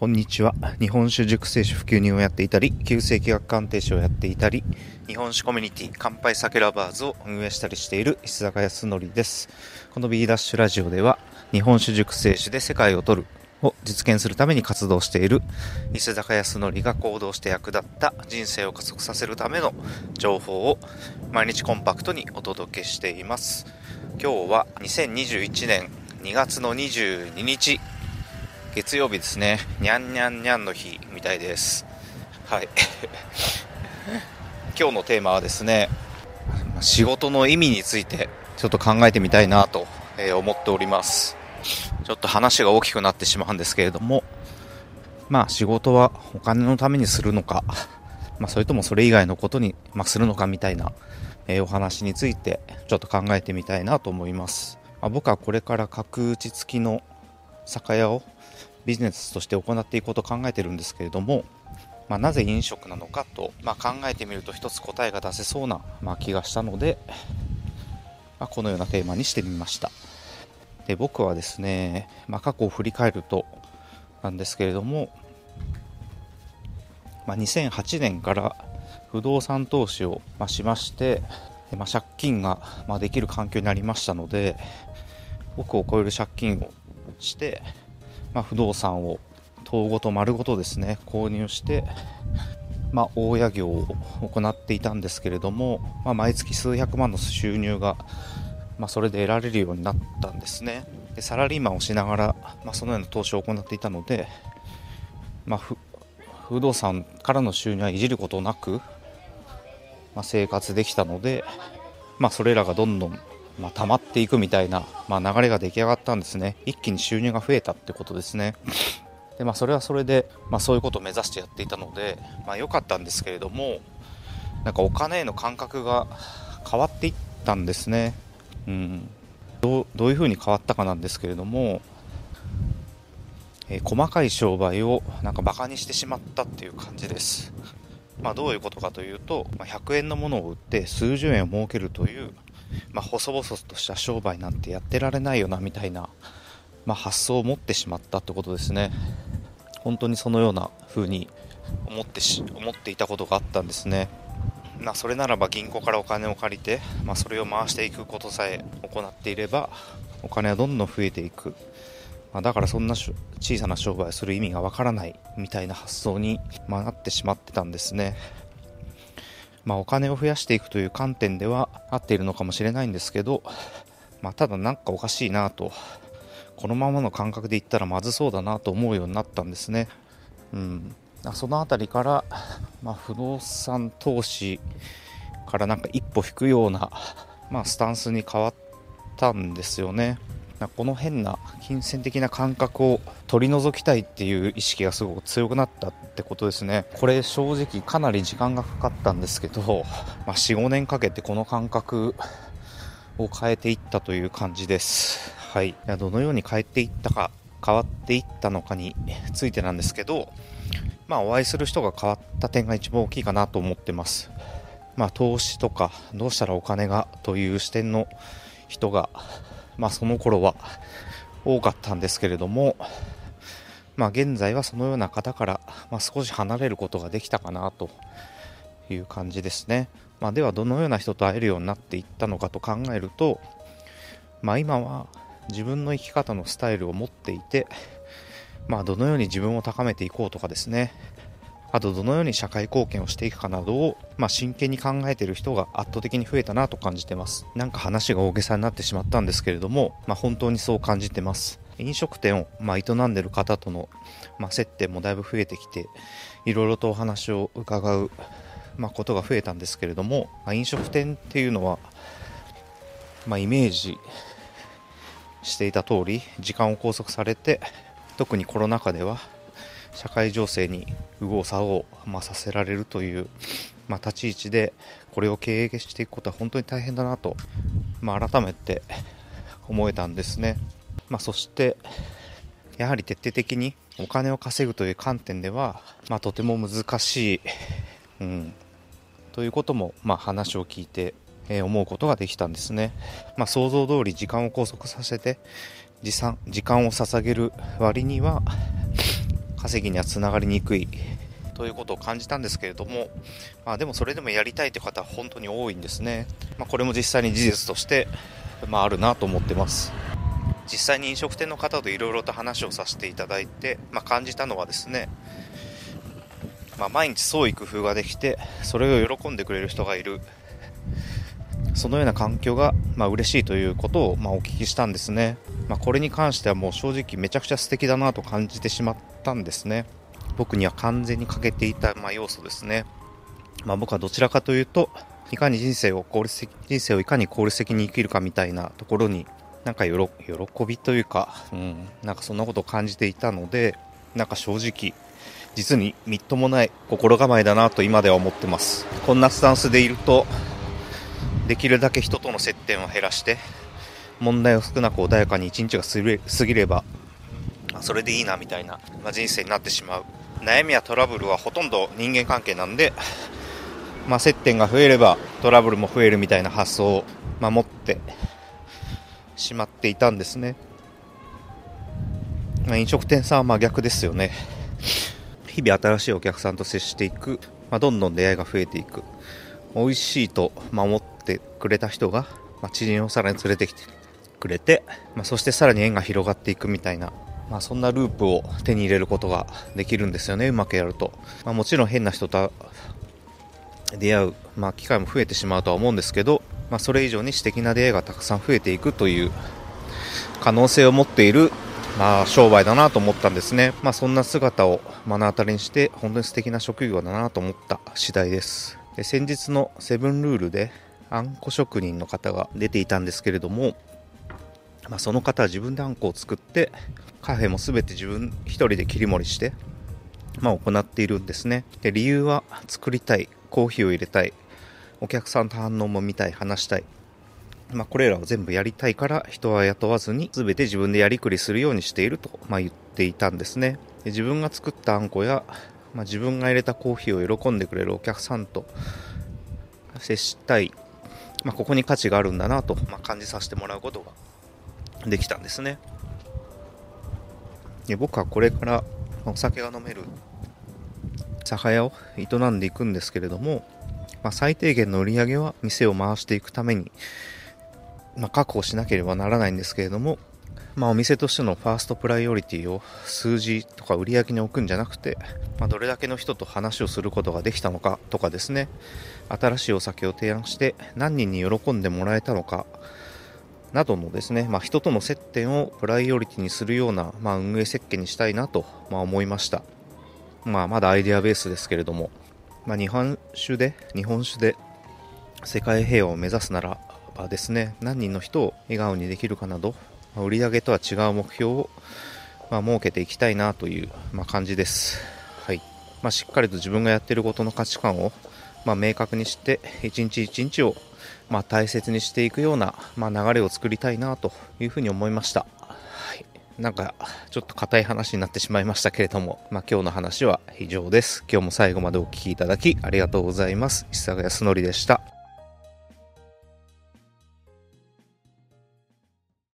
こんにちは。日本酒熟成酒普及人をやっていたり、旧世紀学鑑定士をやっていたり、日本酒コミュニティ乾杯酒ラバーズを運営したりしている石坂康則です。この B ダッシュラジオでは、日本酒熟成酒で世界を取るを実現するために活動している石坂康則が行動して役立った人生を加速させるための情報を毎日コンパクトにお届けしています。今日は2021年2月の22日月曜日ですね。にゃんにゃんにゃんの日みたいです。はい。今日のテーマはですね仕事の意味についてちょっと考えてみたいなと思っております。ちょっと話が大きくなってしまうんですけれどもまあ仕事はお金のためにするのか、まあ、それともそれ以外のことに、ま、するのかみたいな、え、お話についてちょっと考えてみたいなと思います、まあ、僕はこれから角打ち付きの酒屋をビジネスとして行っていこうと考えてるんですけれども、まあ、なぜ飲食なのかと、まあ、考えてみると一つ答えが出せそうな、まあ、気がしたので、まこのようなテーマにしてみました。で僕はですね、ま過去を振り返るとなんですけれども、ま2008年から不動産投資をしまして、ま借金がまできる環境になりましたので億を超える借金をして、まあ、不動産を塔ごと丸ごとですね購入して、まあ、大家業を行っていたんですけれども、まあ、毎月数百万の収入が、まあ、それで得られるようになったんですね。でサラリーマンをしながら、まあ、そのような投資を行っていたので、まあ、不動産からの収入はいじることなく、まあ、生活できたので、まあ、それらがどんどんまあ、溜まっていくみたいな、まあ、流れが出来上がったんですね。一気に収入が増えたってことですね。で、まあ、それはそれで、まあ、そういうことを目指してやっていたので、まあ、良かったんですけれどもなんかお金への感覚が変わっていったんですね、うん、どうどういうふうに変わったかなんですけれども、えー、細かい商売をなんかバカにしてしまったっていう感じです。まあ、どういうことかというと、まあ、100円のものを売って数十円を儲けるというまあ、細々とした商売なんてやってられないよなみたいな、まあ、発想を持ってしまったってことですね。本当にそのような風に思ってし思っていたことがあったんですね。まあ、それならば銀行からお金を借りて、まあ、それを回していくことさえ行っていればお金はどんどん増えていく、まあ、だからそんな小さな商売をする意味がわからないみたいな発想に、ま、なってしまってたんですね。まあ、お金を増やしていくという観点では合っているのかもしれないんですけど、まあ、ただなんかおかしいなとこのままの感覚で言ったらまずそうだなと思うようになったんですね、うん、その辺りから、まあ、不動産投資からなんか一歩引くような、まあ、スタンスに変わったんですよね。この変な金銭的な感覚を取り除きたいっていう意識がすごく強くなったってことですね。これ正直かなり時間がかかったんですけど、まあ、45年かけてこの感覚を変えていったという感じです。はい。どのように変えていったか変わっていったのかについてなんですけどまあお会いする人が変わった点が一番大きいかなと思ってます。まあ投資とかどうしたらお金がという視点の人がまあ、その頃は多かったんですけれども、まあ、現在はそのような方から、まあ、少し離れることができたかなという感じですね。まあ、ではどのような人と会えるようになっていったのかと考えると、まあ、今は自分の生き方のスタイルを持っていて、まあ、どのように自分を高めていこうとかですね、あとどのように社会貢献をしていくかなどを、まあ、真剣に考えている人が圧倒的に増えたなと感じてます。なんか話が大げさになってしまったんですけれども、まあ、本当にそう感じてます。飲食店を、ま、営んでる方との、ま、接点もだいぶ増えてきていろいろとお話を伺う、ま、ことが増えたんですけれども、ま、飲食店っていうのは、ま、イメージしていた通り時間を拘束されて特にコロナ禍では社会情勢に右往左往、まあ、させられるという、まあ、立ち位置でこれを経営していくことは本当に大変だなと、まあ、改めて思えたんですね、まそしてやはり徹底的にお金を稼ぐという観点では、まとても難しい、うん、ということも、ま話を聞いて思うことができたんですね。ま、想像通り時間を拘束させて時間を捧げる割には稼ぎにはつながりにくい。ということを感じたんですけれども、まあ、でもそれでもやりたいという方は本当に多いんですね、まあ、これも実際に事実として、まあ、あるなと思ってます。実際に飲食店の方といろいろと話をさせていただいて、まあ、感じたのはですね、まあ、毎日創意工夫ができてそれを喜んでくれる人がいる。そのような環境が、まあ、嬉しいということを、まあ、お聞きしたんですね、まあ、これに関してはもう正直めちゃくちゃ素敵だなと感じてしまったんですね。僕には完全に欠けていた、ま要素ですね、ま僕はどちらかというといかに人生を効率的人生をいかに効率的に生きるかみたいなところになんか喜びというか、うん、なんかそんなことを感じていたので、なんか正直、実にみっともない心構えだなと今では思ってます。こんなスタンスでいると、できるだけ人との接点を減らして、問題を少なく穏やかに一日が過ぎれば、それでいいなみたいな、ま、人生になってしまう。悩みやトラブルはほとんど人間関係なんで、まあ、接点が増えればトラブルも増えるみたいな発想を守ってしまっていたんですね。まあ、飲食店さんは真逆ですよね。日々新しいお客さんと接していく、まあ、どんどん出会いが増えていく。美味しいと守ってくれた人が、まあ、知人をさらに連れてきてくれて、まあ、そしてさらに縁が広がっていくみたいな、まあ、そんなループを手に入れることができるんですよね、うまくやると。まあ、もちろん変な人と出会う、まあ、機会も増えてしまうとは思うんですけど、まあ、それ以上に私的な出会いがたくさん増えていくという可能性を持っている、まあ、商売だなと思ったんですね。まあ、そんな姿を目の当たりにして、本当に素敵な職業だなと思った次第です。で先日のセブンルールで、あんこ職人の方が出ていたんですけれども、まあ、その方は自分であんこを作って、カフェも全て自分一人で切り盛りして、まあ、行っているんですね。で理由は作りたい、コーヒーを入れたい、お客さんと反応も見たい、話したい。まあ、これらを全部やりたいから人は雇わずに全て自分でやりくりするようにしていると、まあ、言っていたんですね。で自分が作ったあんこや、まあ、自分が入れたコーヒーを喜んでくれるお客さんと接したい、まあ、ここに価値があるんだなと、まあ、感じさせてもらうことができたんですね。で僕はこれからお酒が飲める酒屋を営んでいくんですけれども、まあ、最低限の売り上げは店を回していくために、まあ、確保しなければならないんですけれども、まあ、お店としてのファーストプライオリティを数字とか売り上げに置くんじゃなくて、まあ、どれだけの人と話をすることができたのかとかですね。新しいお酒を提案して何人に喜んでもらえたのかなどのですね、まあ、人との接点をプライオリティにするような、まあ、運営設計にしたいなと、まあ、思いました、まあ、まだアイデアベースですけれどもまあ、日本酒で日本酒で世界平和を目指すならばですね何人の人を笑顔にできるかなど、売上とは違う目標を、まあ、設けていきたいなという、まあ、感じです、はいまあ、しっかりと自分がやっていることの価値観を、まあ、明確にして一日一日を、まあ、大切にしていくような、まあ、流れを作りたいなというふうに思いましたはいなんか、ちょっと硬い話になってしまいましたけれども、まあ、今日の話は以上です。今日も最後までお聴きいただきありがとうございます。石坂康則でした。